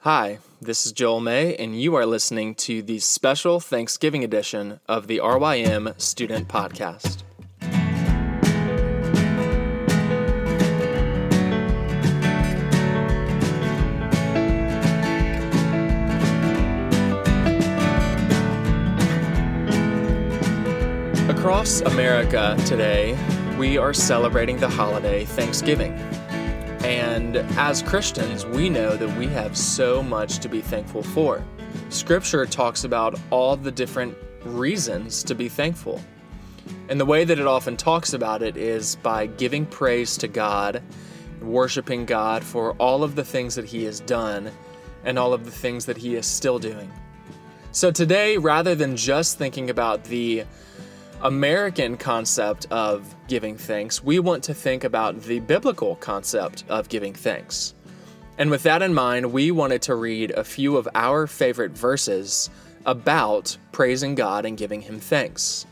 Hi, this is Joel May, and you are listening to the special Thanksgiving edition of the RYM Student Podcast. Across America today, we are celebrating the holiday Thanksgiving. And as Christians, we know that we have so much to be thankful for. Scripture talks about all the different reasons to be thankful. And the way that it often talks about it is by giving praise to God, worshiping God for all of the things that He has done and all of the things that He is still doing. So today, rather than just thinking about the American concept of giving thanks, we want to think about the biblical concept of giving thanks. And with that in mind, we wanted to read a few of our favorite verses about praising God and giving Him thanks.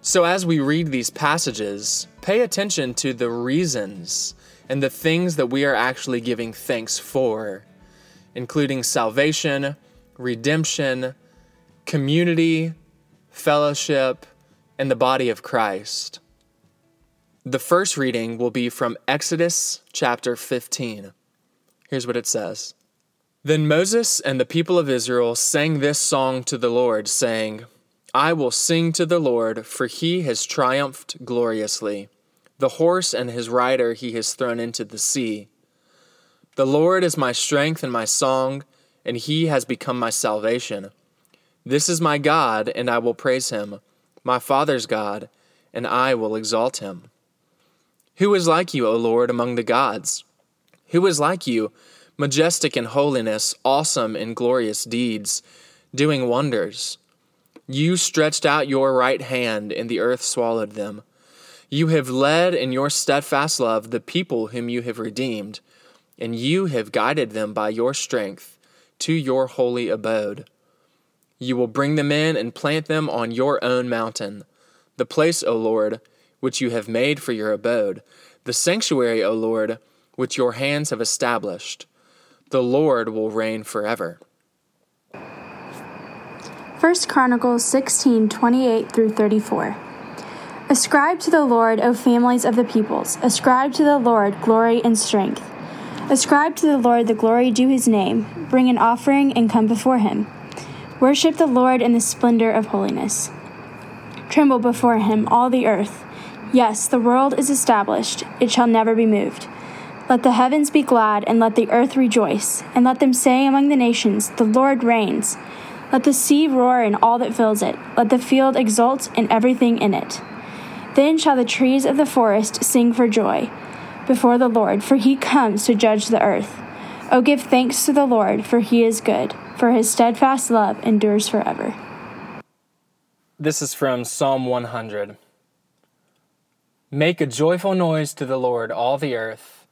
So, as we read these passages, pay attention to the reasons and the things that we are actually giving thanks for, including salvation, redemption, community, fellowship, and the body of Christ. The first reading will be from Exodus chapter 15. Here's what it says Then Moses and the people of Israel sang this song to the Lord, saying, I will sing to the Lord, for he has triumphed gloriously. The horse and his rider he has thrown into the sea. The Lord is my strength and my song, and he has become my salvation. This is my God, and I will praise him my Father's God, and I will exalt him. Who is like you, O Lord, among the gods? Who is like you, majestic in holiness, awesome in glorious deeds, doing wonders? You stretched out your right hand, and the earth swallowed them. You have led in your steadfast love the people whom you have redeemed, and you have guided them by your strength to your holy abode. You will bring them in and plant them on your own mountain, the place, O Lord, which you have made for your abode, the sanctuary, O Lord, which your hands have established. The Lord will reign forever. 1 Chronicles 16 28 through 34. Ascribe to the Lord, O families of the peoples. Ascribe to the Lord glory and strength. Ascribe to the Lord the glory due his name. Bring an offering and come before him. Worship the Lord in the splendor of holiness. Tremble before him, all the earth. Yes, the world is established, it shall never be moved. Let the heavens be glad, and let the earth rejoice, and let them say among the nations, The Lord reigns. Let the sea roar and all that fills it, let the field exult and everything in it. Then shall the trees of the forest sing for joy before the Lord, for he comes to judge the earth. O give thanks to the Lord, for he is good, for his steadfast love endures forever. This is from Psalm 100. Make a joyful noise to the Lord, all the earth.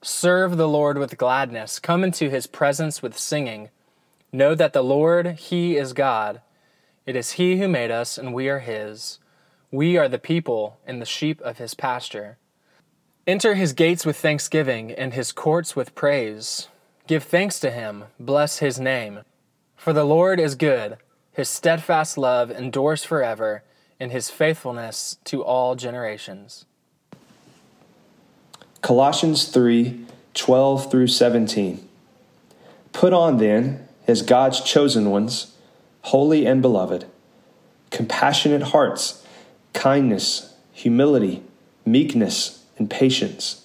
Serve the Lord with gladness. Come into his presence with singing. Know that the Lord, he is God. It is he who made us, and we are his. We are the people and the sheep of his pasture. Enter his gates with thanksgiving and his courts with praise. Give thanks to him, bless his name. For the Lord is good, his steadfast love endures forever, and his faithfulness to all generations. Colossians 3 12 through 17. Put on then, as God's chosen ones, holy and beloved, compassionate hearts, kindness, humility, meekness, and patience,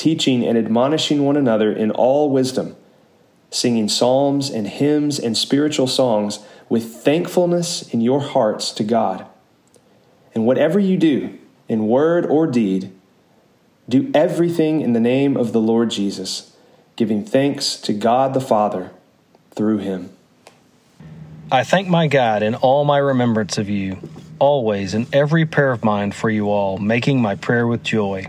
teaching and admonishing one another in all wisdom, singing psalms and hymns and spiritual songs with thankfulness in your hearts to God. And whatever you do, in word or deed, do everything in the name of the Lord Jesus, giving thanks to God the Father through him. I thank my God in all my remembrance of you, always in every prayer of mine for you all, making my prayer with joy,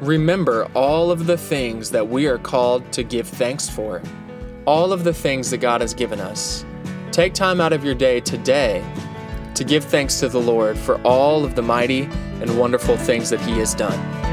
remember all of the things that we are called to give thanks for, all of the things that God has given us. Take time out of your day today to give thanks to the Lord for all of the mighty and wonderful things that He has done.